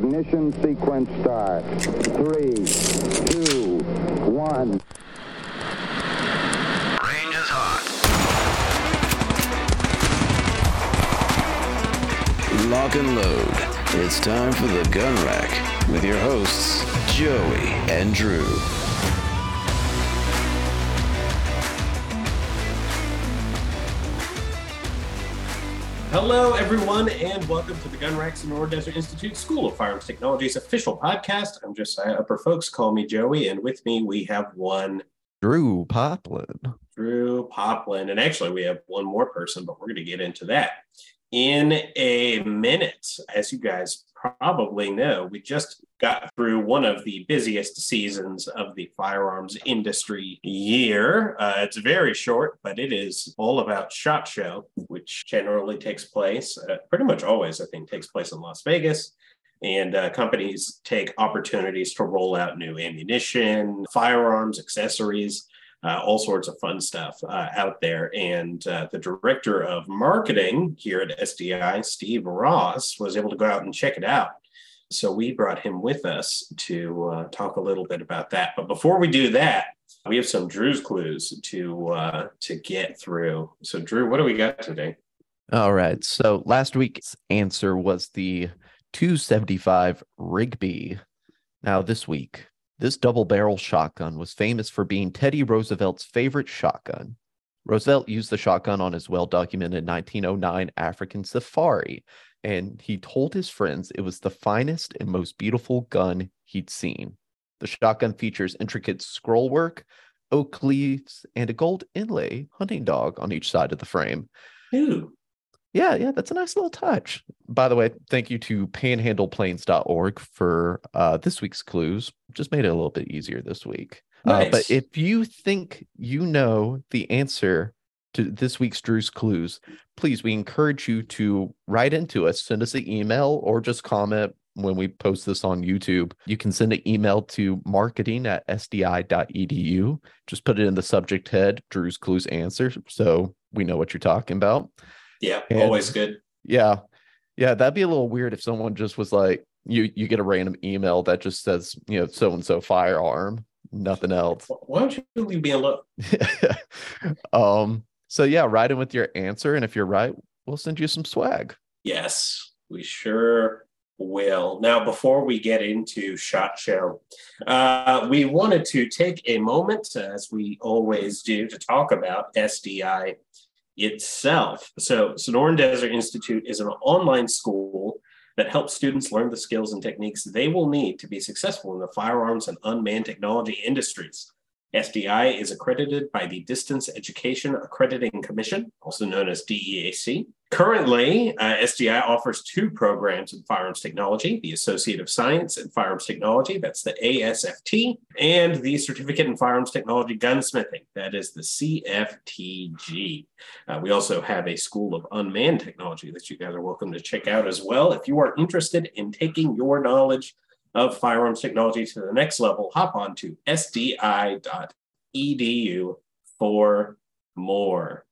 Ignition sequence start. Three, two, one. Range is hot. Lock and load. It's time for the gun rack with your hosts, Joey and Drew. Hello, everyone, and welcome to the Gun Racks and Sonoran Desert Institute School of Firearms Technology's official podcast. I'm Josiah uh, Upper Folks. Call me Joey, and with me we have one Drew Poplin. Drew Poplin, and actually we have one more person, but we're going to get into that in a minute. As you guys probably know, we just got through one of the busiest seasons of the firearms industry year. Uh, it's very short, but it is all about SHOT Show, which generally takes place, uh, pretty much always, I think, takes place in Las Vegas. And uh, companies take opportunities to roll out new ammunition, firearms, accessories, uh, all sorts of fun stuff uh, out there. And uh, the director of marketing here at SDI, Steve Ross, was able to go out and check it out. So we brought him with us to uh, talk a little bit about that. But before we do that, we have some Drew's clues to uh, to get through. So Drew, what do we got today? All right. So last week's answer was the 275 Rigby. Now this week, this double barrel shotgun was famous for being Teddy Roosevelt's favorite shotgun. Roosevelt used the shotgun on his well documented 1909 African safari, and he told his friends it was the finest and most beautiful gun he'd seen. The shotgun features intricate scroll work, oak leaves, and a gold inlay hunting dog on each side of the frame. Ooh. Yeah, yeah, that's a nice little touch. By the way, thank you to panhandleplanes.org for uh, this week's clues. Just made it a little bit easier this week. Nice. Uh, but if you think you know the answer to this week's Drew's clues, please, we encourage you to write into us, send us an email, or just comment when we post this on YouTube. You can send an email to marketing at sdi.edu. Just put it in the subject head, Drew's clues answer, so we know what you're talking about. Yeah, And- always good. Yeah. Yeah, that'd be a little weird if someone just was like, you you get a random email that just says, you know, so and so firearm, nothing else. Why don't you leave me alone? um, so yeah, write in with your answer, and if you're right, we'll send you some swag. Yes, we sure will. Now, before we get into SHOT Show, uh, we wanted to take a moment, as we always do, to talk about SDI itself. So, Sonoran Desert Institute is an online school that helps students learn the skills and techniques they will need to be successful in the firearms and unmanned technology industries. SDI is accredited by the Distance Education Accrediting Commission, also known as DEAC. Currently, uh, SDI offers two programs in firearms technology the Associate of Science in Firearms Technology, that's the ASFT, and the Certificate in Firearms Technology Gunsmithing, that is the CFTG. Uh, we also have a School of Unmanned Technology that you guys are welcome to check out as well. If you are interested in taking your knowledge of firearms technology to the next level, hop on to sdi.edu for more.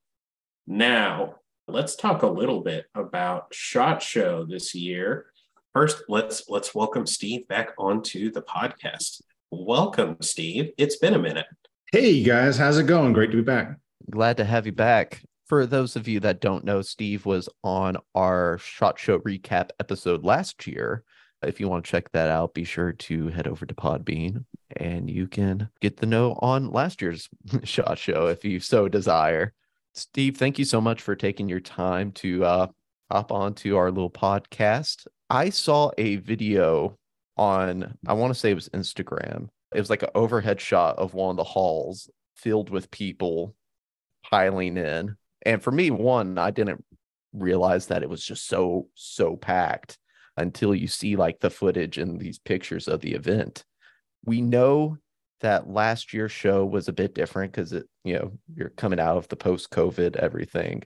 Now, let's talk a little bit about SHOT Show this year. First, let's let's welcome Steve back onto the podcast. Welcome, Steve. It's been a minute. Hey guys, how's it going? Great to be back. Glad to have you back. For those of you that don't know, Steve was on our Shot Show recap episode last year. If you want to check that out, be sure to head over to Podbean and you can get the know on last year's Shot Show if you so desire. Steve, thank you so much for taking your time to uh, hop onto our little podcast. I saw a video on, I want to say it was Instagram. It was like an overhead shot of one of the halls filled with people piling in. And for me, one, I didn't realize that it was just so, so packed until you see like the footage and these pictures of the event. We know that last year's show was a bit different because it, you know, you're coming out of the post COVID everything.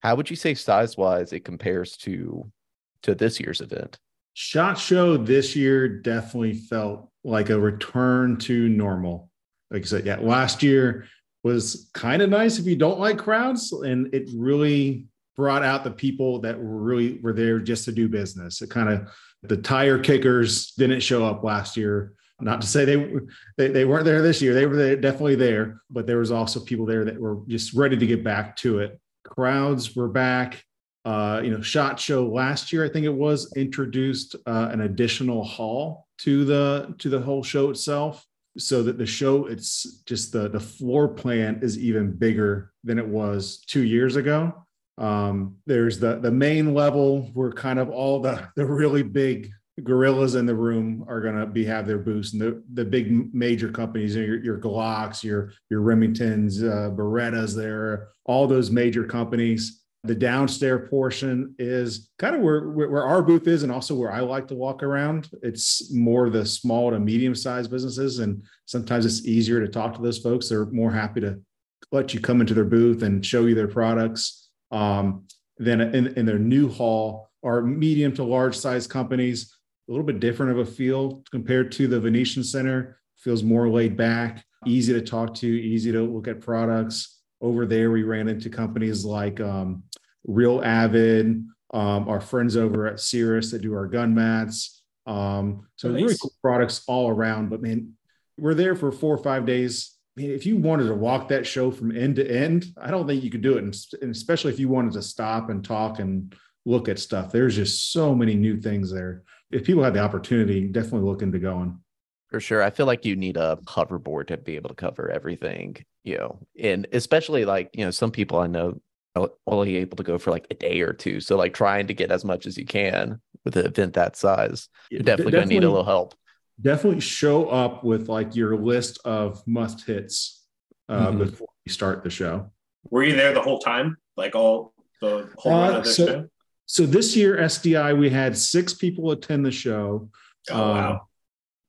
How would you say size wise it compares to to this year's event? Shot show this year definitely felt like a return to normal. Like I said, yeah, last year was kind of nice if you don't like crowds, and it really brought out the people that were really were there just to do business. It kind of The tire kickers didn't show up last year. Not to say they, they they weren't there this year. They were there, definitely there, but there was also people there that were just ready to get back to it. Crowds were back. Uh, you know, Shot Show last year, I think it was introduced uh, an additional hall to the to the whole show itself, so that the show it's just the the floor plan is even bigger than it was two years ago. Um, there's the the main level where kind of all the the really big gorillas in the room are going to be have their booths and the, the big major companies your, your glocks your your remingtons uh, berettas there all those major companies. The downstairs portion is kind of where, where our booth is and also where i like to walk around. It's more the small to medium sized businesses and sometimes it's easier to talk to those folks. They're more happy to let you come into their booth and show you their products um, then in, in their new hall are medium to large size companies a little bit different of a feel compared to the Venetian Center. Feels more laid back, easy to talk to, easy to look at products. Over there, we ran into companies like um, Real Avid, um, our friends over at Cirrus that do our gun mats. Um, so nice. really cool products all around. But man, we're there for four or five days. I mean, if you wanted to walk that show from end to end, I don't think you could do it. And especially if you wanted to stop and talk and look at stuff, there's just so many new things there if people had the opportunity, definitely look into going. For sure. I feel like you need a hoverboard to be able to cover everything, you know, and especially like, you know, some people I know are only able to go for like a day or two. So like trying to get as much as you can with an event that size, you're definitely, definitely going to need a little help. Definitely show up with like your list of must hits uh, mm-hmm. before you start the show. Were you there the whole time? Like all the whole uh, run of the so, show? so this year SDI we had six people attend the show. Oh wow. Um,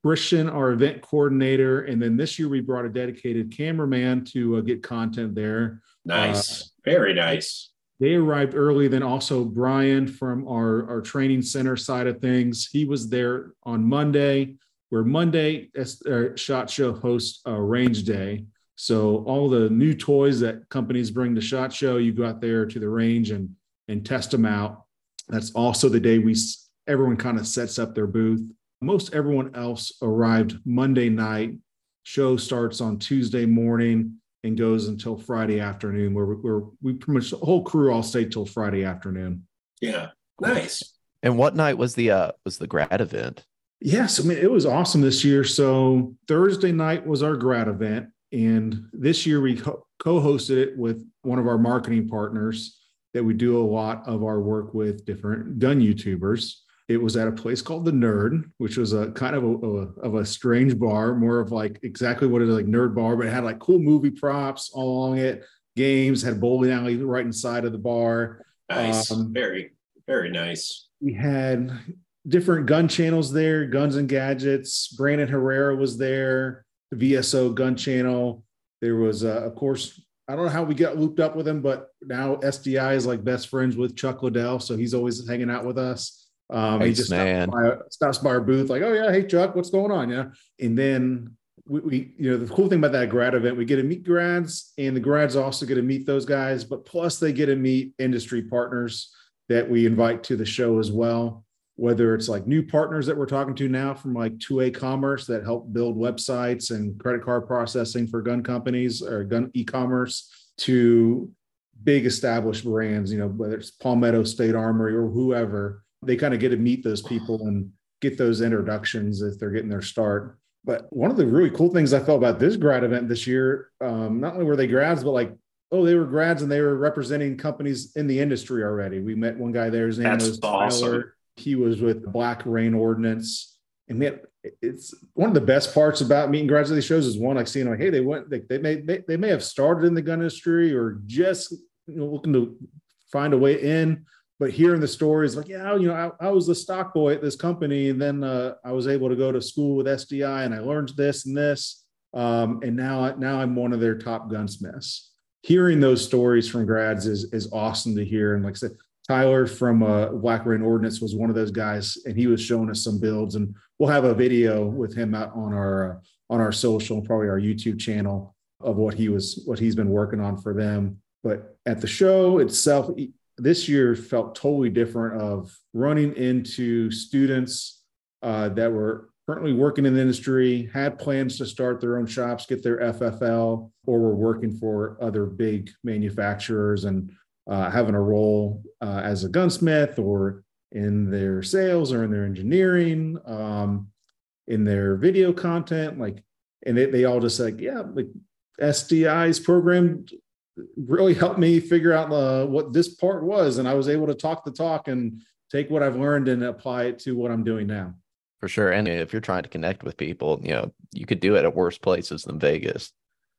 Christian, our event coordinator, and then this year we brought a dedicated cameraman to uh, get content there. Nice, uh, very nice. They arrived early. Then also Brian from our our training center side of things. He was there on Monday. Where Monday uh, Shot Show hosts a range day. So all the new toys that companies bring to Shot Show, you go out there to the range and and test them out. That's also the day we everyone kind of sets up their booth. Most everyone else arrived Monday night. Show starts on Tuesday morning and goes until Friday afternoon, where, where we pretty much the whole crew all stay till Friday afternoon. Yeah, nice. And what night was the uh was the grad event? Yes, I mean it was awesome this year. So Thursday night was our grad event, and this year we co-hosted it with one of our marketing partners that we do a lot of our work with different gun YouTubers. It was at a place called the Nerd, which was a kind of a, a, of a strange bar, more of like exactly what it is like nerd bar, but it had like cool movie props all along it, games, had bowling alley right inside of the bar. Nice, um, very very nice. We had different gun channels there, guns and gadgets. Brandon Herrera was there, the VSO gun channel. There was, uh, of course, I don't know how we got looped up with him, but now SDI is like best friends with Chuck Liddell, so he's always hanging out with us. Um, he just. Stops, by, stops by our booth, like, "Oh yeah, hey Chuck, what's going on?" Yeah, and then we, we, you know, the cool thing about that grad event, we get to meet grads, and the grads also get to meet those guys, but plus they get to meet industry partners that we invite to the show as well whether it's like new partners that we're talking to now from like 2A Commerce that help build websites and credit card processing for gun companies or gun e-commerce to big established brands, you know, whether it's Palmetto State Armory or whoever, they kind of get to meet those people and get those introductions if they're getting their start. But one of the really cool things I felt about this grad event this year, um, not only were they grads, but like, oh, they were grads and they were representing companies in the industry already. We met one guy there, his name That's was awesome. He was with Black Rain Ordnance. And man, it's one of the best parts about meeting grads at these shows is one like seeing like, hey, they went, they, they may they, they may have started in the gun industry or just you know looking to find a way in. But hearing the stories, like, yeah, you know, I, I was the stock boy at this company, and then uh, I was able to go to school with SDI, and I learned this and this, um, and now now I'm one of their top gunsmiths. Hearing those stories from grads is is awesome to hear, and like I said, Tyler from uh, Black Rain Ordnance was one of those guys, and he was showing us some builds, and we'll have a video with him out on our uh, on our social, probably our YouTube channel of what he was what he's been working on for them. But at the show itself, this year felt totally different of running into students uh, that were currently working in the industry, had plans to start their own shops, get their FFL, or were working for other big manufacturers and uh, having a role uh, as a gunsmith or in their sales or in their engineering, um, in their video content. Like, and they, they all just like, yeah, like SDI's program really helped me figure out uh, what this part was. And I was able to talk the talk and take what I've learned and apply it to what I'm doing now. For sure. And if you're trying to connect with people, you know, you could do it at worse places than Vegas.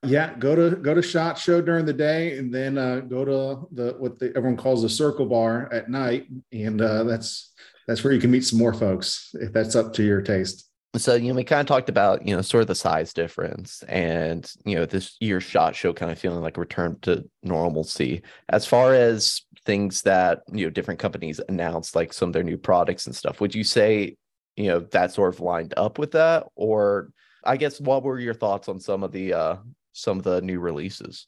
Yeah, go to go to Shot Show during the day, and then uh, go to the what the, everyone calls the Circle Bar at night, and uh, that's that's where you can meet some more folks if that's up to your taste. So you know, we kind of talked about you know sort of the size difference, and you know this year's Shot Show kind of feeling like a return to normalcy. As far as things that you know different companies announced, like some of their new products and stuff, would you say you know that sort of lined up with that, or I guess what were your thoughts on some of the uh some of the new releases?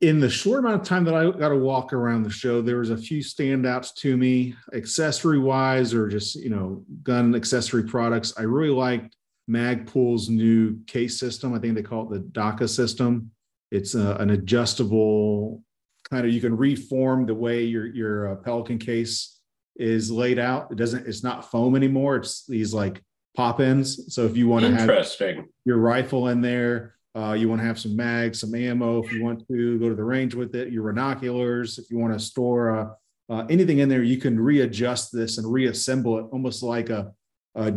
In the short amount of time that I got to walk around the show, there was a few standouts to me, accessory wise, or just you know, gun accessory products. I really liked Magpul's new case system. I think they call it the DAKA system. It's a, an adjustable kind of you can reform the way your your uh, Pelican case is laid out. It doesn't. It's not foam anymore. It's these like pop ins. So if you want to have your rifle in there, uh, you want to have some mags, some ammo if you want to go to the range with it, your binoculars, if you want to store uh, uh, anything in there, you can readjust this and reassemble it almost like a, a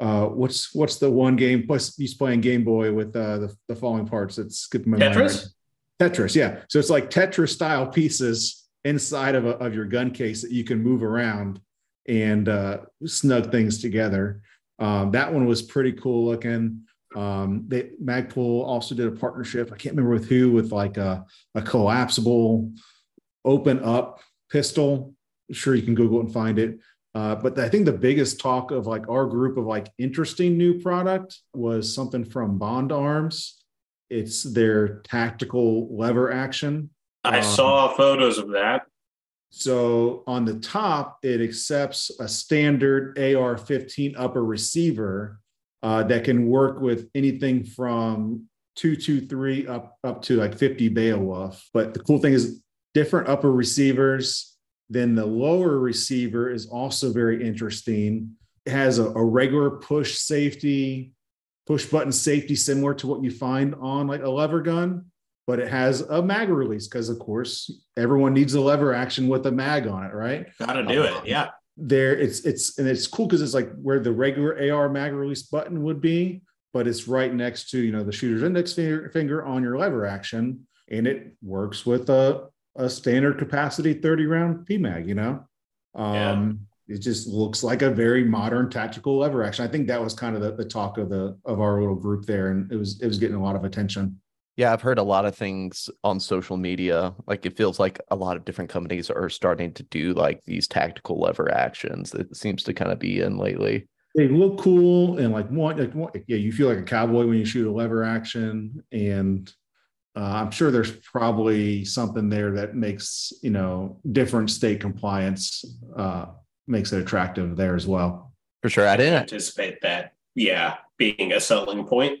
uh, what's what's the one game plus he's playing Game Boy with uh, the, the falling parts. It's skipping my Tetris? mind. Tetris, yeah. So it's like Tetris style pieces inside of, a, of your gun case that you can move around and uh, snug things together. Um, that one was pretty cool looking. Um, they Magpul also did a partnership. I can't remember with who, with like a, a collapsible open up pistol. I'm sure you can Google and find it. Uh, but I think the biggest talk of like our group of like interesting new product was something from Bond Arms. It's their tactical lever action. I um, saw photos of that. So on the top, it accepts a standard AR 15 upper receiver uh, that can work with anything from 223 up, up to like 50 Beowulf. But the cool thing is, different upper receivers. Then the lower receiver is also very interesting. It has a, a regular push safety, push button safety, similar to what you find on like a lever gun but it has a mag release because of course everyone needs a lever action with a mag on it right gotta do um, it yeah there it's it's and it's cool because it's like where the regular ar mag release button would be but it's right next to you know the shooter's index finger, finger on your lever action and it works with a, a standard capacity 30 round pmag you know? Um yeah. it just looks like a very modern tactical lever action. I think that was kind of the, the talk of the of our little group there and it was it was getting a lot of attention yeah, I've heard a lot of things on social media. Like it feels like a lot of different companies are starting to do like these tactical lever actions. It seems to kind of be in lately. They look cool and like one, like one, yeah, you feel like a cowboy when you shoot a lever action. And uh, I'm sure there's probably something there that makes you know different state compliance uh, makes it attractive there as well. For sure, I didn't anticipate that. Yeah, being a selling point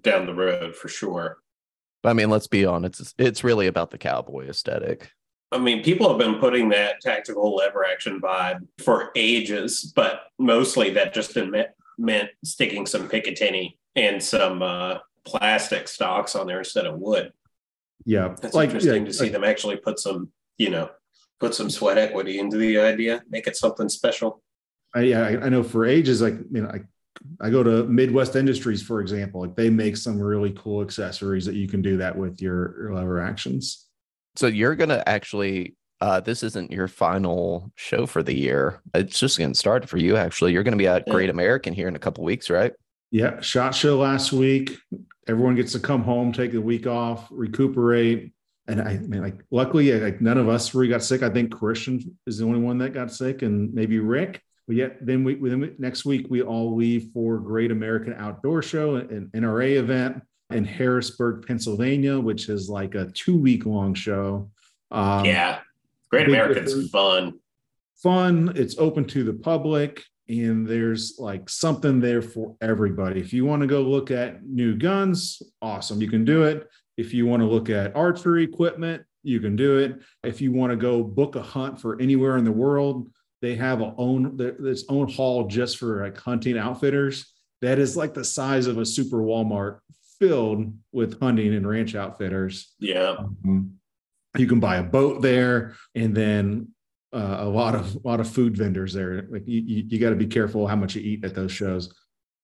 down the road for sure. I mean, let's be honest, it's, it's really about the cowboy aesthetic. I mean, people have been putting that tactical lever action vibe for ages, but mostly that just meant, meant sticking some Picatinny and some uh, plastic stocks on there instead of wood. Yeah, it's like, interesting yeah, to see like, them actually put some, you know, put some sweat equity into the idea, make it something special. I, yeah, I, I know for ages, like you know, I I go to Midwest Industries, for example, like they make some really cool accessories that you can do that with your, your lever actions. So you're gonna actually uh, this isn't your final show for the year. It's just getting started for you. Actually, you're going to be at Great American here in a couple weeks, right? Yeah, shot show last week. Everyone gets to come home, take the week off, recuperate. And I, I mean, like, luckily, like none of us really got sick. I think Christian is the only one that got sick, and maybe Rick. But yet, then we then next week we all leave for Great American Outdoor Show, an NRA event in Harrisburg, Pennsylvania, which is like a two week long show. Um, yeah, Great American's fun. fun. It's open to the public, and there's like something there for everybody. If you want to go look at new guns, awesome, you can do it. If you want to look at archery equipment, you can do it. If you want to go book a hunt for anywhere in the world, they have a own their- its own hall just for like hunting outfitters. That is like the size of a super Walmart filled with hunting and ranch outfitters. Yeah. Um, you can buy a boat there, and then uh, a lot of a lot of food vendors there. Like you, you, you got to be careful how much you eat at those shows.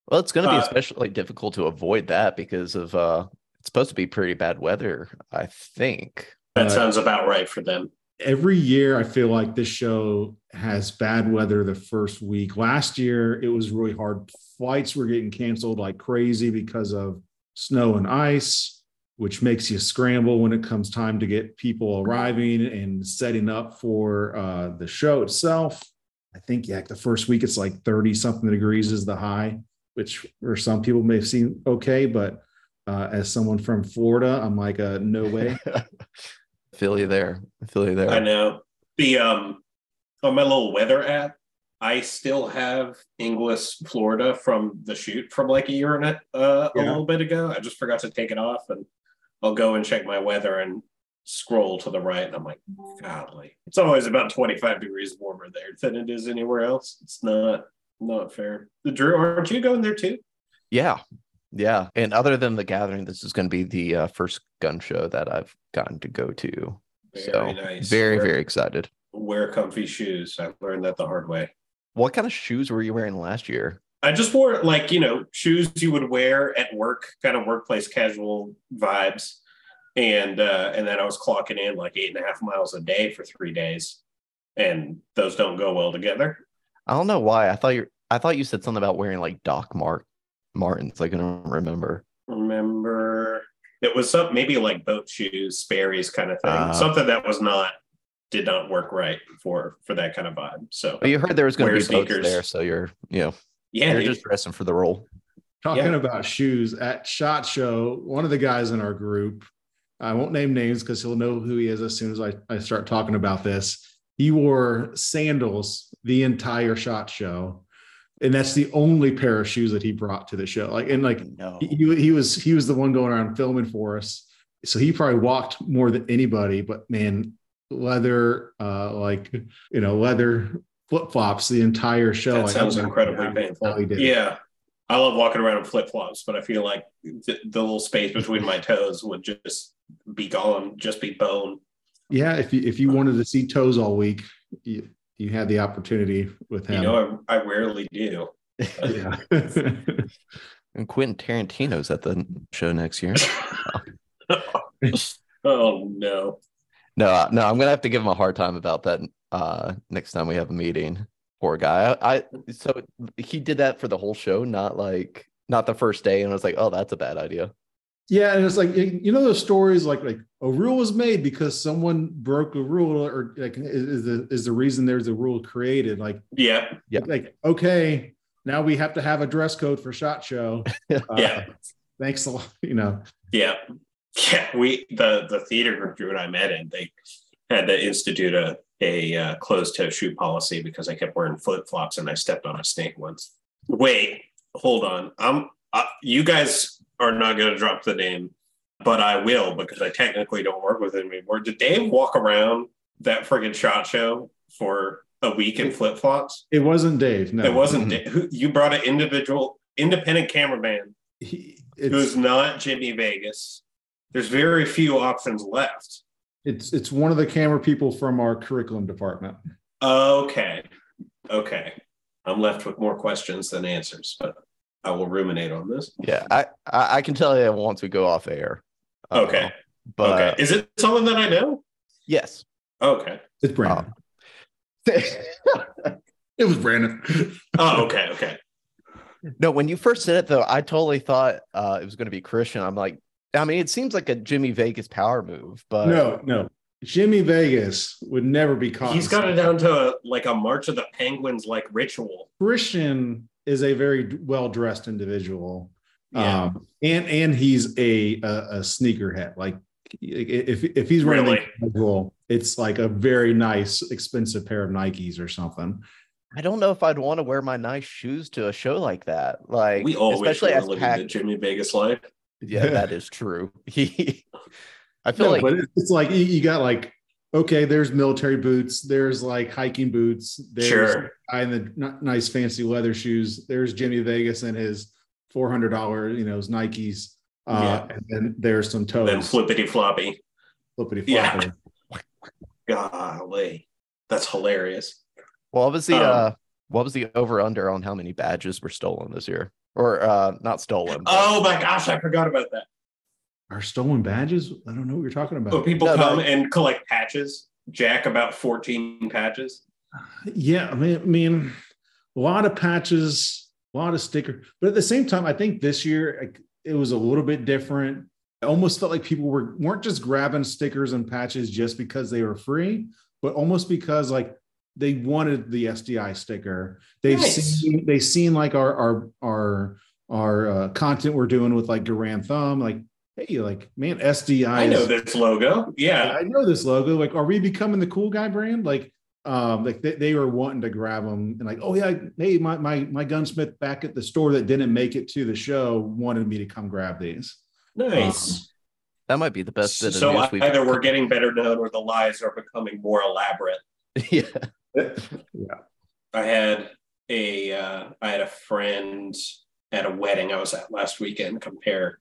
Well, it's going to be Uh, especially difficult to avoid that because of uh, it's supposed to be pretty bad weather. I think. That Uh, sounds about right for them. Every year, I feel like this show has bad weather the first week. Last year, it was really hard. Flights were getting canceled like crazy because of snow and ice, which makes you scramble when it comes time to get people arriving and setting up for uh, the show itself. I think yeah, the first week it's like 30 something degrees is the high, which for some people may seem okay, but uh, as someone from Florida, I'm like, uh, no way. feel you there. I feel you there. I know. The um on my little weather app, I still have Inglis, Florida from the shoot from like a year and a, uh, a little bit ago. I just forgot to take it off and I'll go and check my weather and scroll to the right and I'm like, golly. It's always about 25 degrees warmer there than it is anywhere else. It's not not fair. The Drew, aren't you going there too? Yeah. Yeah. And other than the gathering, this is going to be the uh, first gun show that I've gotten to go to. Very so nice. very, Wear- very excited. wear comfy shoes. I learned that the hard way. What kind of shoes were you wearing last year? I just wore like, you know, shoes you would wear at work, kind of workplace casual vibes. And uh, and then I was clocking in like eight and a half miles a day for three days. And those don't go well together. I don't know why. I thought you I thought you said something about wearing like Doc Mart Martens. I couldn't remember. Remember it was some maybe like boat shoes, Sperry's kind of thing. Ah. Something that was not did not work right for for that kind of vibe. So But you heard there was going to Wear be boats sneakers. there, so you're you know yeah, you're dude. just dressing for the role. Talking Yeah. about shoes at Shot Show, one of the guys in our group, I won't name names because he'll know who he is as soon as I, I start talking about this. He wore sandals the entire Shot Show. And that's the only pair of shoes that he brought to the show. Like, and like No. he, he was he was the one going around filming for us. So he probably walked more than anybody, but man, leather, uh, like you know, leather flip flops the entire show. That Like, sounds incredibly painful. he did. Yeah. I love walking around in flip flops, but I feel like the, the little space between my toes would just be gone, just be bone. Yeah, if you if you wanted to see toes all week, you, you had the opportunity with him. You him. know, I, I rarely do. yeah. And Quentin Tarantino's at the show next year. oh no. No, uh, no, I'm gonna have to give him a hard time about that uh next time we have a meeting. Poor guy. I, I so he did that for the whole show, not like not the first day, and I was like, oh, that's a bad idea. Yeah, and it's like you you know those stories like like a rule was made because someone broke a rule or like is is the is the reason there's a rule created. Like Yeah. Yeah. like okay, now we have to have a dress code for shot show. Uh, Yeah. Thanks a lot. You know. Yeah. Yeah. We the the theater group Drew and I met in, they had to institute a a uh, closed toe shoe policy because I kept wearing flip flops and I stepped on a snake once. Wait, hold on. I'm uh, you guys are not going to drop the name, but I will because I technically don't work with him anymore. Did Dave walk around that friggin' shot show for a week in flip flops? It wasn't Dave. No, It wasn't. Dave. You brought an individual, independent cameraman He, who's not Jimmy Vegas. There's very few options left. it's it's one of the camera people from our curriculum department. Okay. Okay. I'm left with more questions than answers, but I will ruminate on this. Yeah, I I, I can tell you once we go off air. Uh, Okay. but okay. Is it someone that I know? yes. Okay. It's Brandon. it was Brandon. Oh, okay. Okay. no, when you first said it though, I totally thought uh, it was going to be Christian. I'm like, I mean, it seems like a Jimmy Vegas power move, but no, no. Jimmy Vegas would never be caught. He's got it down to a, like a March of the Penguins like ritual. Christian is a very well dressed individual. Yeah. Um, and and he's a, a a sneakerhead. Like if if he's wearing Really? the casual, it's like a very nice, expensive pair of Nikes or something. I don't know if I'd want to wear my nice shoes to a show like that. Like, we always especially were as living the packed. Jimmy Vegas life. Yeah, that is true. He, I feel No, like but it's- it's like you, you got like okay, there's military boots, there's like hiking boots, there's Sure. guy in the n- nice fancy leather shoes. There's Jimmy Vegas and his four hundred dollar, you know, his Nikes. Uh, and then there's some toes. Then flippity floppy. flippity floppy. Yeah. flopper. Golly, that's hilarious. what was the Um, uh what was the over under on how many badges were stolen this year? Or uh not stolen. but- Oh my gosh, I forgot about that. Are stolen badges? I don't know what you're talking about. Oh, people No, no. come and collect patches. Jack about 14 patches. Yeah, I mean, I mean, a lot of patches, a lot of sticker, but at the same time, I think this year it was a little bit different. I almost felt like people were weren't just grabbing stickers and patches just because they were free, but almost because like they wanted the SDI sticker. They've Nice. seen they've seen like our our our our uh, content we're doing with like Garand Thumb, like hey, like man, SDI. I know is- this logo. Yeah. I know this logo. Like, are we becoming the cool guy brand? Like, um, like they, they were wanting to grab them and like, oh yeah, hey, my my my gunsmith back at the store that didn't make it to the show wanted me to come grab these. Nice. that might be the best bit of so we've either we're getting better known or the lies are becoming more elaborate. Yeah. yeah. I had a uh, I had a friend at a wedding I was at last weekend compare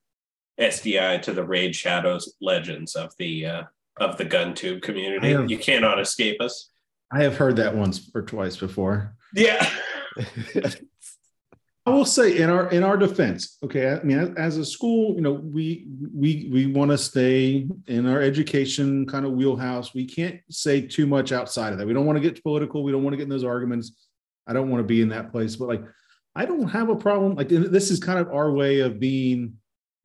SDI to the Raid Shadows legends of the uh, of the gun tube community. Have- You cannot escape us. I have heard that once or twice before. Yeah. I will say in our in our defense, okay. I mean, as, as a school, you know, we we we want to stay in our education kind of wheelhouse. We can't say too much outside of that. We don't want to get political. We don't want to get in those arguments. I don't want to be in that place. But like, I don't have a problem. Like, this is kind of our way of being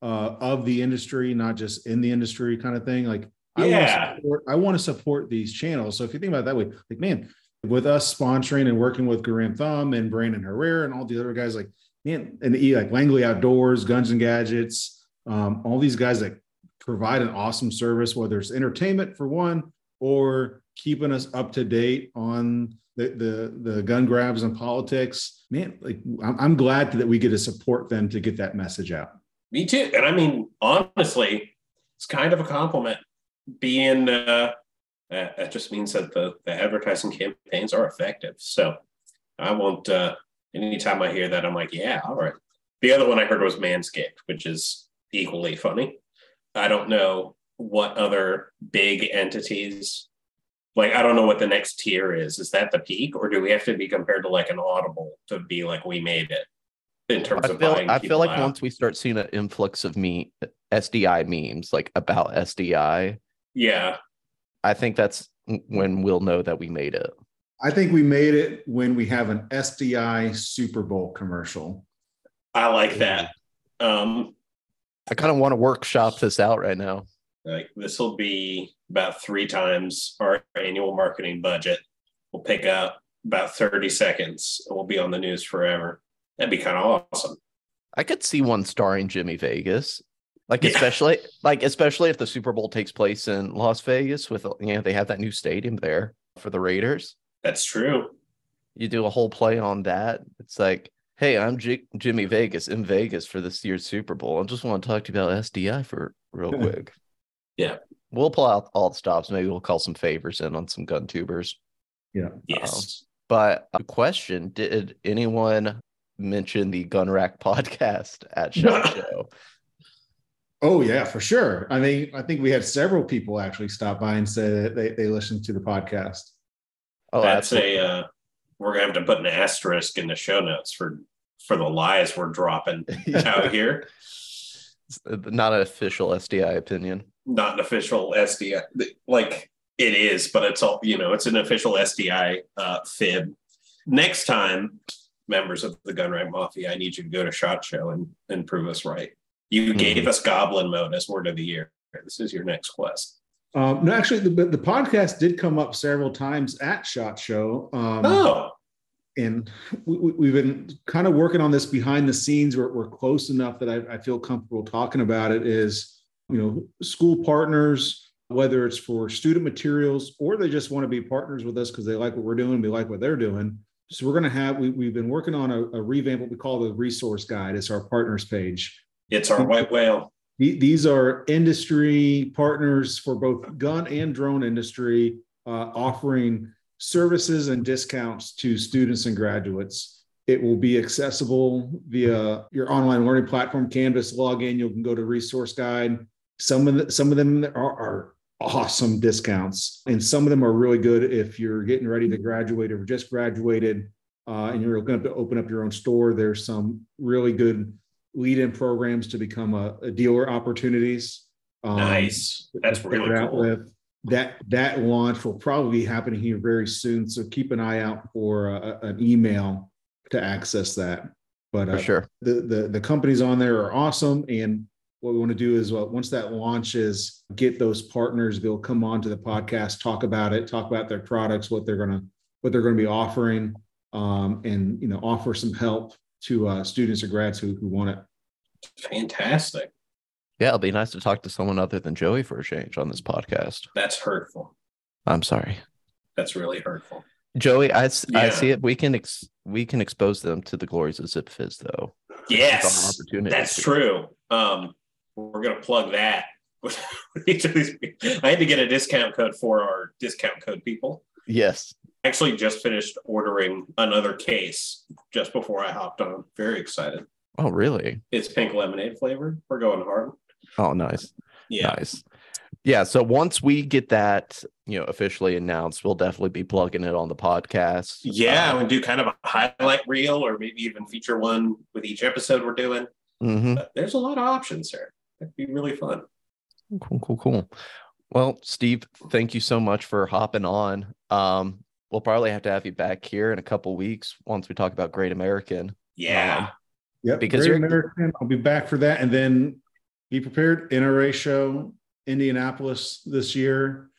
uh, of the industry, not just in the industry, kind of thing. Like, I want to support, I want to support these channels. So if you think about it that way, like, man, with us sponsoring and working with Garand Thumb and Brandon Herrera and all the other guys, like man, and E like Langley Outdoors, Guns and Gadgets, um, all these guys that provide an awesome service, whether it's entertainment for one or keeping us up to date on the the, the gun grabs and politics. Man, like I'm, I'm glad that we get to support them to get that message out. Me too. And I mean, honestly, it's kind of a compliment being uh that just means that the, the advertising campaigns are effective. So I won't uh anytime I hear that, I'm like, yeah, all right. The other one I heard was Manscaped, which is equally funny. I don't know what other big entities like I don't know what the next tier is. Is that the peak, or do we have to be compared to like an Audible to be like we made it in terms I of feel buying I feel people like out? once we start seeing an influx of me SDI memes like about SDI, yeah, I think that's when we'll know that we made it. I think we made it when we have an SDI Super Bowl commercial. I like that. Um, I kind of want to workshop this out right now. like this will be about three times our annual marketing budget. We'll pick up about 30 seconds and we'll be on the news forever. That'd be kind of awesome. I could see one starring Jimmy Vegas. Like Yeah. especially like especially if the Super Bowl takes place in Las Vegas with you know they have that new stadium there for the Raiders. That's true. You do a whole play on that. It's like, hey, I'm J- Jimmy Vegas in Vegas for this year's Super Bowl. I just want to talk to you about SDI for real quick. Yeah. We'll pull out all the stops. Maybe we'll call some favors in on some gun tubers. Yeah. Yes. Um, but a question: Did anyone mention the Gun Rack podcast at Shot Show? Oh yeah, for sure. I mean, I think we had several people actually stop by and say that they, they listened to the podcast. Oh, That's absolutely. a, uh, we're going to have to put an asterisk in the show notes for, for the lies we're dropping out here. not an official SDI opinion. Not an official SDI. Like it is, but it's all, you know, it's an official SDI uh, fib. Next time, members of the Gun Rack Mafia, I need you to go to SHOT Show and, and prove us right. You Mhm. gave us Goblin Mode as word of the year. This is your next quest. Um, no, actually, the, the podcast did come up several times at Shot Show. Um, Oh, and we, we- we've been kind of working on this behind the scenes. We're, we're close enough that I, I feel comfortable talking about it. Is you know, school partners, whether it's for student materials or they just want to be partners with us because they like what we're doing, we like what they're doing. So we're going to have, we, we've been working on a, a revamp, what we call the resource guide. It's our partners page. It's our white whale. These are industry partners for both gun and drone industry, uh, offering services and discounts to students and graduates. It will be accessible via your online learning platform, Canvas. login. you can go to resource guide. Some of the, some of them are, are awesome discounts, and some of them are really good if you're getting ready to graduate or just graduated, uh, and you're going to open up your own store. There's some really good lead-in programs to become a, a dealer opportunities. Um, Nice. That's really cool. with. That that launch will probably be happening here very soon. So keep an eye out for a, an email to access that. But uh, sure. the, the the companies on there are awesome, and what we want to do is well, once that launches, get those partners. They'll come on to the podcast, talk about it, talk about their products, what they're gonna what they're going to be offering, um, and you know offer some help to uh, students or grads who who want it. Fantastic. Yeah, it'll be nice to talk to someone other than Joey for a change on this podcast. That's hurtful. I'm sorry. That's really hurtful. Joey, I, Yeah. see it. We can ex- we can expose them to the glories of Zipfizz, though. It's our Yes, opportunity that's true. Um, we're gonna plug that. with each of these. I had to get a discount code for our discount code people. Yes. Actually, just finished ordering another case just before I hopped on. Very excited. Oh, really? It's pink lemonade flavored. We're going hard. Oh, nice. Yeah. Nice. Yeah. So once we get that, you know, officially announced, we'll definitely be plugging it on the podcast. Yeah, Uh, we do kind of a highlight reel or maybe even feature one with each episode we're doing. mhm. There's a lot of options here. It'd be really fun. Cool, cool, cool. Well, Steve, thank you so much for hopping on. Um, we'll probably have to have you back here in a couple weeks once we talk about Great American. Yeah. Yep. Because Great you're- American. I'll be back for that. And then be prepared. NRA show, Indianapolis this year.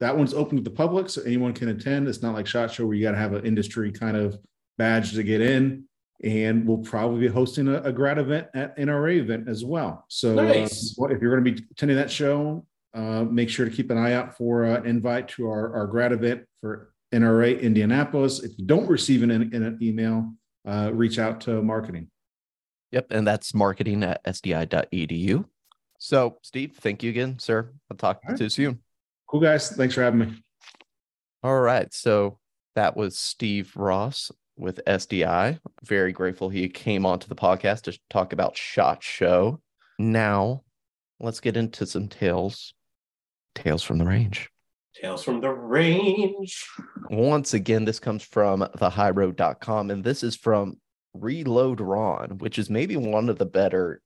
That one's open to the public, so anyone can attend. It's not like SHOT Show where you got to have an industry kind of badge to get in. And we'll probably be hosting a, a grad event at NRA event as well. So uh, Nice. what- if you're going to be attending that show, uh, make sure to keep an eye out for uh, an invite to our, our grad event for NRA Indianapolis. If you don't receive an, an email, uh, reach out to marketing. Yep. And that's marketing at sdi.edu. So, Steve, thank you again, sir. I'll talk All right. to you soon. Cool guys. Thanks for having me. All right. So that was Steve Ross with SDI. Very grateful he came onto the podcast to talk about Shot Show. Now, let's get into some tales. Tales from the range. Tales from the range. Once again, this comes from thehighroad.com, and this is from Reload Ron, which is maybe one of the better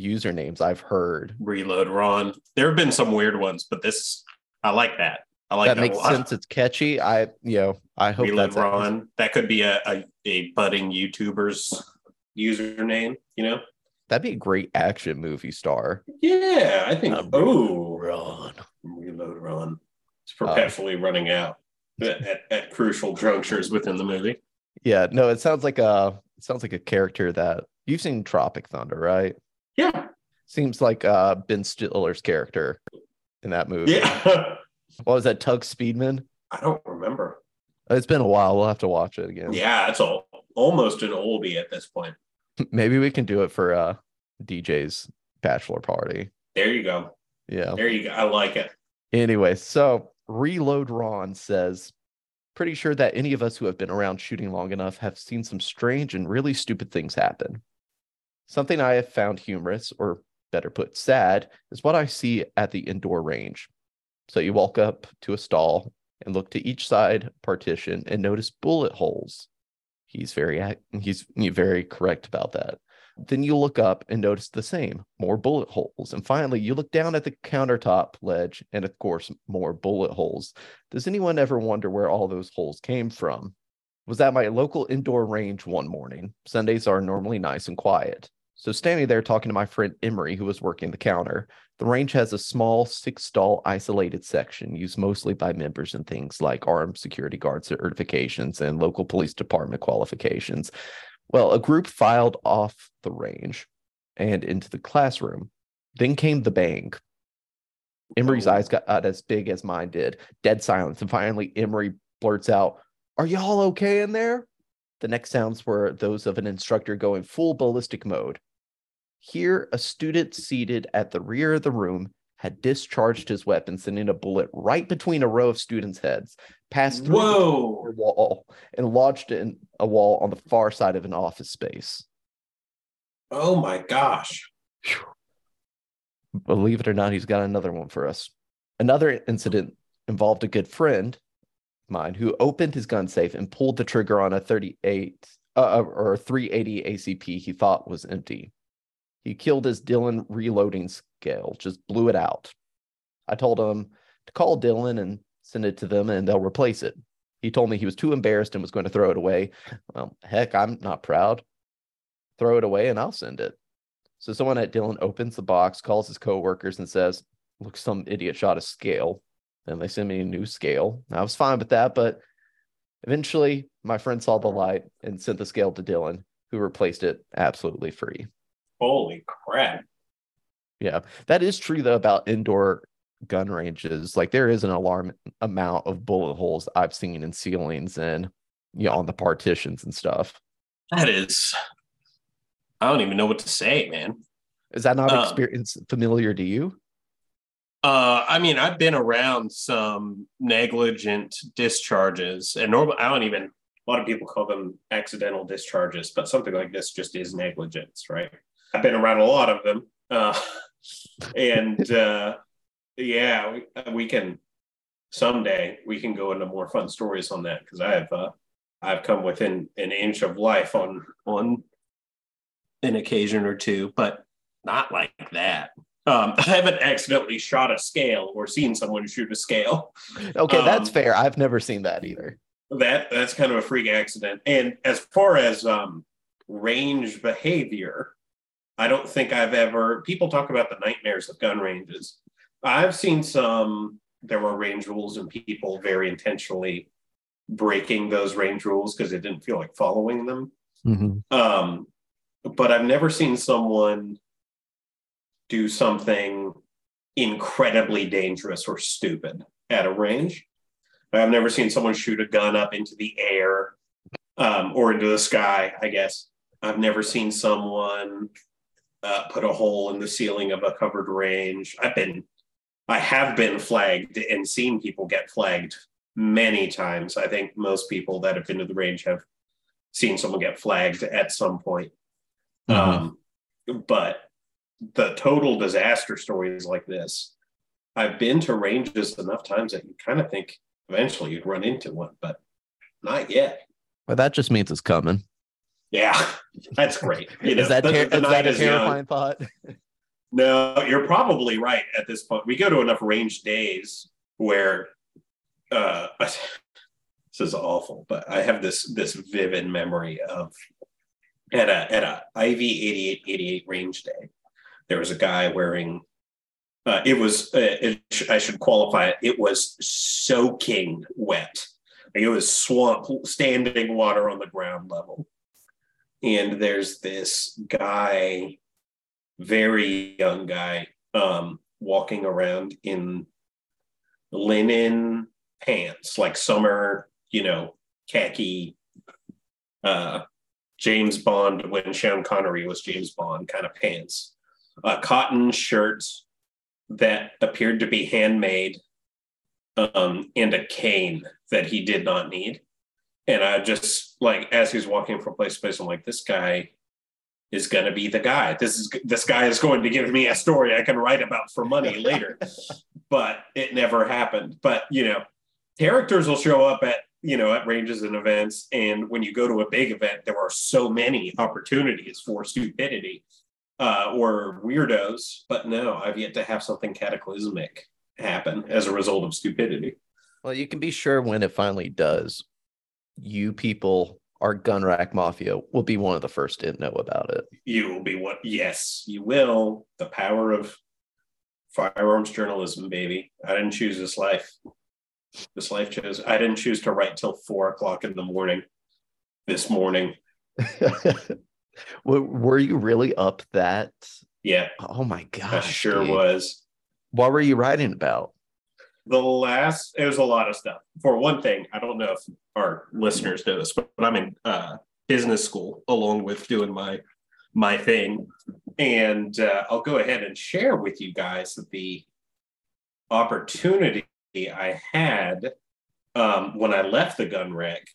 usernames I've heard. Reload Ron. There have been some weird ones, but this I like that. I like that that, makes sense. It's catchy. I, you know, I hope Reload that's Ron. That could be a, a, a budding YouTuber's username, you know? that'd be a great action movie star. Yeah, I think oh Ron. Reload Ron. It's Uh, perpetually running out at, at, at crucial junctures within the movie. Yeah, no, it sounds like a it sounds like a character that you've seen Tropic Thunder, right? Yeah. Seems like uh Ben Stiller's character in that movie. Yeah. What was that, Tugg Speedman? I don't remember. It's been a while. We'll have to watch it again. Yeah, it's all, almost an oldie at this point. Maybe we can do it for uh DJ's bachelor party. There you go. Yeah. There you go. I like it. Anyway, so Reload Ron says, pretty sure that any of us who have been around shooting long enough have seen some strange and really stupid things happen. Something I have found humorous, or better put, sad, is what I see at the indoor range. So you walk up to a stall and look to each side partition and notice bullet holes. He's very he's very correct about that. Then you look up and notice the same, more bullet holes. And finally, you look down at the countertop ledge and, of course, more bullet holes. Does anyone ever wonder where all those holes came from? Was at my local indoor range one morning. Sundays are normally nice and quiet. So, standing there talking to my friend Emery, who was working the counter, the range has a small six stall isolated section used mostly by members in things like armed security guard certifications and local police department qualifications. Well, a group filed off the range and into the classroom. Then came the bang. Emery's Oh. eyes got as big as mine did. Dead silence. And finally, Emery blurts out, Are y'all okay in there? The next sounds were those of an instructor going full ballistic mode. Here, a student seated at the rear of the room had discharged his weapon, sending a bullet right between a row of students' heads, passed through the wall, and lodged in a wall on the far side of an office space. Oh my gosh. Believe it or not, he's got another one for us. Another incident involved a good friend of mine who opened his gun safe and pulled the trigger on a 38 uh, or 380 ACP he thought was empty. He killed his Dillon reloading scale, just blew it out. I told him to call Dillon and send it to them and they'll replace it. He told me he was too embarrassed and was going to throw it away. Well, heck, I'm not proud. Throw it away and I'll send it. So someone at Dillon opens the box, calls his coworkers, and says, "Look, some idiot shot a scale." Then they send me a new scale. I was fine with that, but eventually my friend saw the light and sent the scale to Dillon, who replaced it absolutely free. Holy crap. Yeah, that is true though about indoor gun ranges. Like there is an alarm amount of bullet holes I've seen in ceilings and you know on the partitions and stuff. That is I don't even know what to say, man. Is that not Um, experience familiar to you? Uh, I mean, I've been around some negligent discharges, and normal. I don't even. A lot of people call them accidental discharges, but something like this just is negligence, right? I've been around a lot of them, uh, and uh, yeah, we, we can someday we can go into more fun stories on that because I have uh, I've come within an inch of life on on an occasion or two, but not like that. Um, I haven't accidentally shot a scale or seen someone shoot a scale. Okay, that's um, fair. I've never seen that either. That that's kind of a freak accident. And as far as um, range behavior, I don't think I've ever. People talk about the nightmares of gun ranges. I've seen some. There were range rules and people very intentionally breaking those range rules because they didn't feel like following them. Um, but I've never seen someone do something incredibly dangerous or stupid at a range. I've never seen someone shoot a gun up into the air um, or into the sky, I guess. I've never seen someone uh, put a hole in the ceiling of a covered range. I've been, I have been flagged and seen people get flagged many times. I think most people that have been to the range have seen someone get flagged at some point. Um, but the total disaster stories like this, I've been to ranges enough times that you kind of think eventually you'd run into one, but not yet. Well, that just means it's coming. Yeah, that's great. You know, is that, ter- the is that a is young. terrifying thought? No, you're probably right at this point. We go to enough range days where uh this is awful, but I have this this vivid memory of at a at a IV 8888 range day. There was a guy wearing uh, it was uh, it, I should qualify it. It was soaking wet. It was swamp, standing water on the ground level. And there's this guy very young guy um, walking around in linen pants, like summer, you know, khaki, uh, James Bond when Sean Connery was James Bond kind of pants, a cotton shirt that appeared to be handmade, um, and a cane that he did not need. And I just like as he's walking from place to place, I'm like, this guy is going to be the guy. This is this guy is going to give me a story I can write about for money later. but it never happened. But you know, characters will show up at you know at ranges and events, and when you go to a big event, there are so many opportunities for stupidity uh, or weirdos. But no, I've yet to have something cataclysmic happen as a result of stupidity. Well, you can be sure when it finally does, you people, our gun rack mafia, will be one of the first to know about it. You will be what? Yes, you will. The power of firearms journalism, baby. I didn't choose this life. This life chose. I didn't choose to write till four o'clock in the morning. This morning, were, were you really up that? yeah, Oh my gosh. I sure dude. was. What were you writing about? The last, it was a lot of stuff. For one thing, I don't know if our listeners know this, but I'm in uh, business school along with doing my my thing, and uh, I'll go ahead and share with you guys the opportunity I had um, when I left the Gun Rack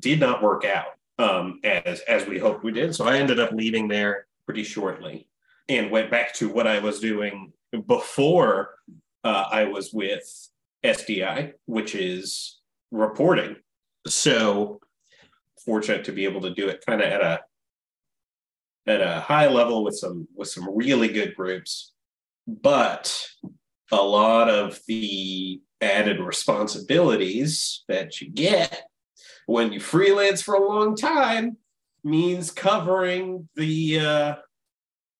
did not work out um, as as we hoped we did. So I ended up leaving there pretty shortly and went back to what I was doing before uh, I was with SDI, which is reporting. So fortunate to be able to do it kind of at a at a high level with some with some really good groups, but a lot of the added responsibilities that you get when you freelance for a long time means covering the uh,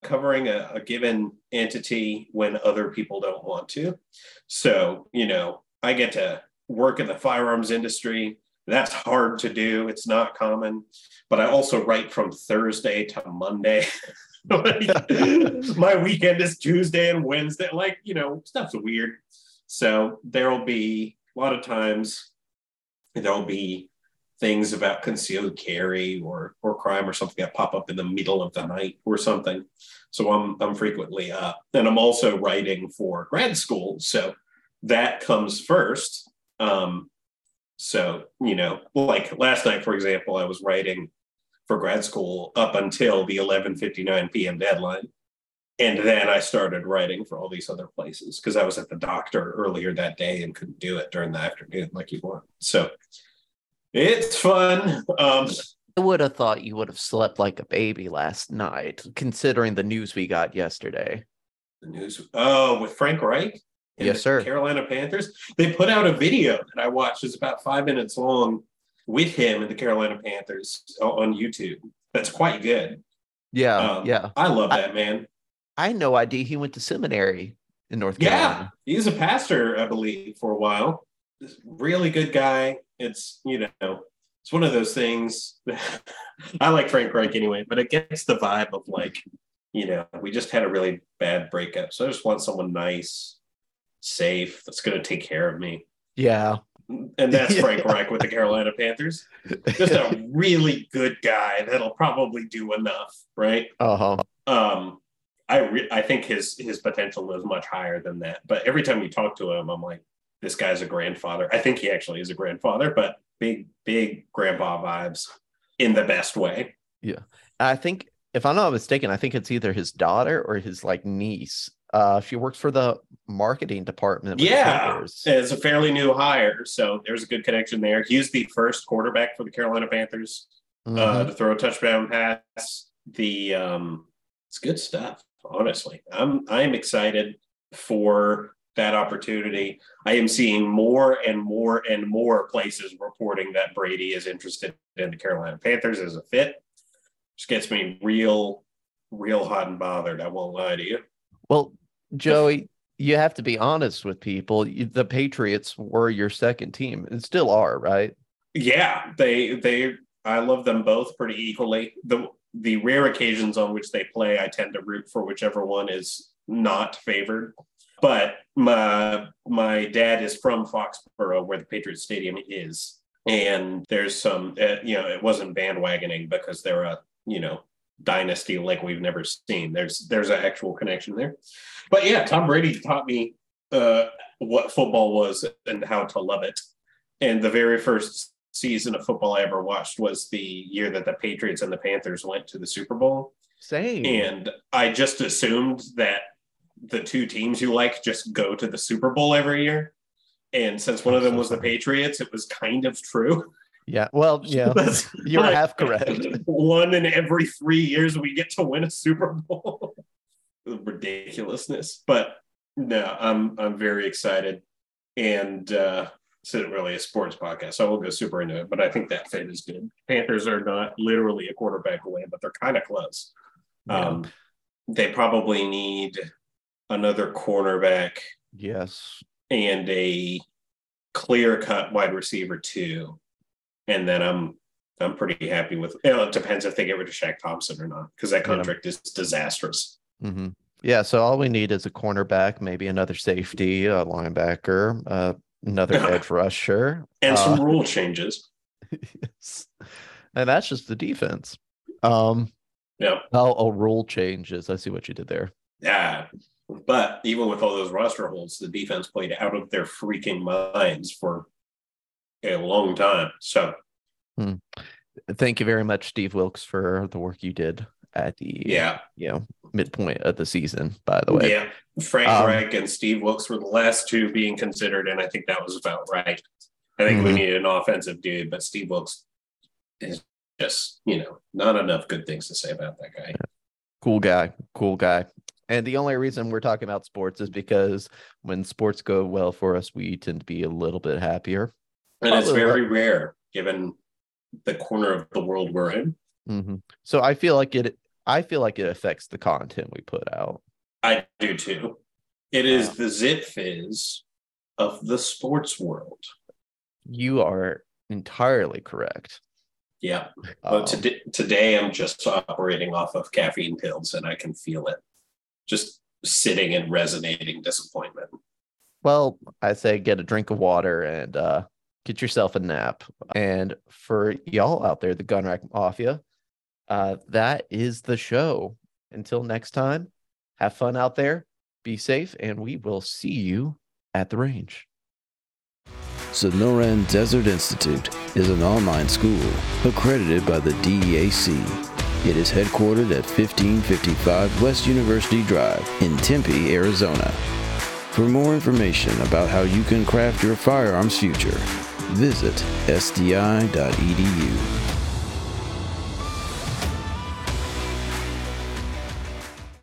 covering a, a given entity when other people don't want to. So you know, I get to work in the firearms industry. That's hard to do. It's not common. But I also write from Thursday to Monday. my weekend is Tuesday and Wednesday. Like, you know, stuff's weird. So there'll be a lot of times there'll be things about concealed carry or or crime or something that pop up in the middle of the night or something. So I'm I'm frequently up. And I'm also writing for grad school. So that comes first. Um, so, you know, like last night, for example, I was writing for grad school up until the 11:59 p.m. deadline. And then I started writing for all these other places because I was at the doctor earlier that day and couldn't do it during the afternoon like you want. So it's fun. Um, I would have thought you would have slept like a baby last night, considering the news we got yesterday. The news. Oh, with Frank Reich? Yes, sir. Carolina Panthers. They put out a video that I watched. It's about five minutes long with him and the Carolina Panthers on YouTube. That's quite good. Yeah, Um, yeah. I love that man. I had no idea he went to seminary in North Carolina. Yeah, he's a pastor, I believe, for a while. Really good guy. It's you know, it's one of those things. I like Frank Reich anyway, but it gets the vibe of like, you know, we just had a really bad breakup, so I just want someone nice, safe, that's going to take care of me. Yeah. And that's Yeah. Frank Reich with the Carolina Panthers. Just a really good guy that'll probably do enough, right? uh-huh. um i re- i think his his potential is much higher than that but every time you talk to him i'm like this guy's a grandfather i think he actually is a grandfather but big big grandpa vibes in the best way Yeah. I think if I'm not mistaken, I think it's either his daughter or his like niece. Uh she works for the marketing department. yeah it's a fairly new hire so there's a good connection there he was the first quarterback for the carolina panthers uh, Mhm. to throw a touchdown pass. The um, it's good stuff. Honestly, I'm I'm excited for that opportunity. I am seeing more and more and more places reporting that Brady is interested in the Carolina Panthers as a fit. Which gets me real, real hot and bothered. I won't lie to you. Well, Joey, you have to be honest with people. The Patriots were your second team and still are, right? Yeah, they they I love them both pretty equally. The the rare occasions on which they play, I tend to root for whichever one is not favored. But my my dad is from Foxborough, where the Patriots Stadium is, and there's some uh, you know it wasn't bandwagoning because they're a you know dynasty like we've never seen. There's there's an actual connection there. But yeah, Tom Brady taught me uh, what football was and how to love it. And the very first season of football I ever watched was the year that the Patriots and the Panthers went to the Super Bowl. Same. And I just assumed that the two teams you like just go to the Super Bowl every year. And since one of them was the Patriots, it was kind of true. yeah. Well, yeah. You're like half correct. One in every three years we get to win a Super Bowl. Ridiculousness. But no, I'm I'm very excited. And uh isn't really a sports podcast, so I will go super into it. But I think that fit is good. Panthers are not literally a quarterback away, but they're kind of close. Yeah. Um, they probably need another cornerback Yes. and a clear cut wide receiver too. And then I'm I'm pretty happy with you know, it depends if they get rid of Shaq Thompson or not, because that Yeah. contract is disastrous. hmm Yeah, so all we need is a cornerback, maybe another safety, a linebacker, uh, another edge rusher, and some uh, rule changes. yes. and that's just the defense. Um, Yeah, oh, oh, rule changes. I see what you did there. yeah. But even with all those roster holes, the defense played out of their freaking minds for a long time. So Thank you very much, Steve Wilkes, for the work you did at the yeah, you know midpoint of the season. By the way, yeah. Frank Um, Reich and Steve Wilkes were the last two being considered, and I think that was about right. I think we Mhm. needed an offensive dude, but Steve Wilkes is just you know not enough good things to say about that guy. cool guy, cool guy. And the only reason we're talking about sports is because when sports go well for us, we tend to be a little bit happier. And it's Probably very rare given the corner of the world we're in. Mhm. So I feel like it. I feel like it affects the content we put out. I do too. It is the Zipfizz of the sports world. You are entirely correct. Yeah. But Um, today, today I'm just operating off of caffeine pills and I can feel it just sitting in resonating disappointment. well, I say get a drink of water and uh, get yourself a nap. And for y'all out there, the Gunrack Mafia, uh, that is the show. Until next time, have fun out there, be safe, and we will see you at the range. Sonoran Desert Institute is an online school accredited by the DEAC. It is headquartered at 1555 West University Drive in Tempe, Arizona. For more information about how you can craft your firearms future, visit sdi.edu.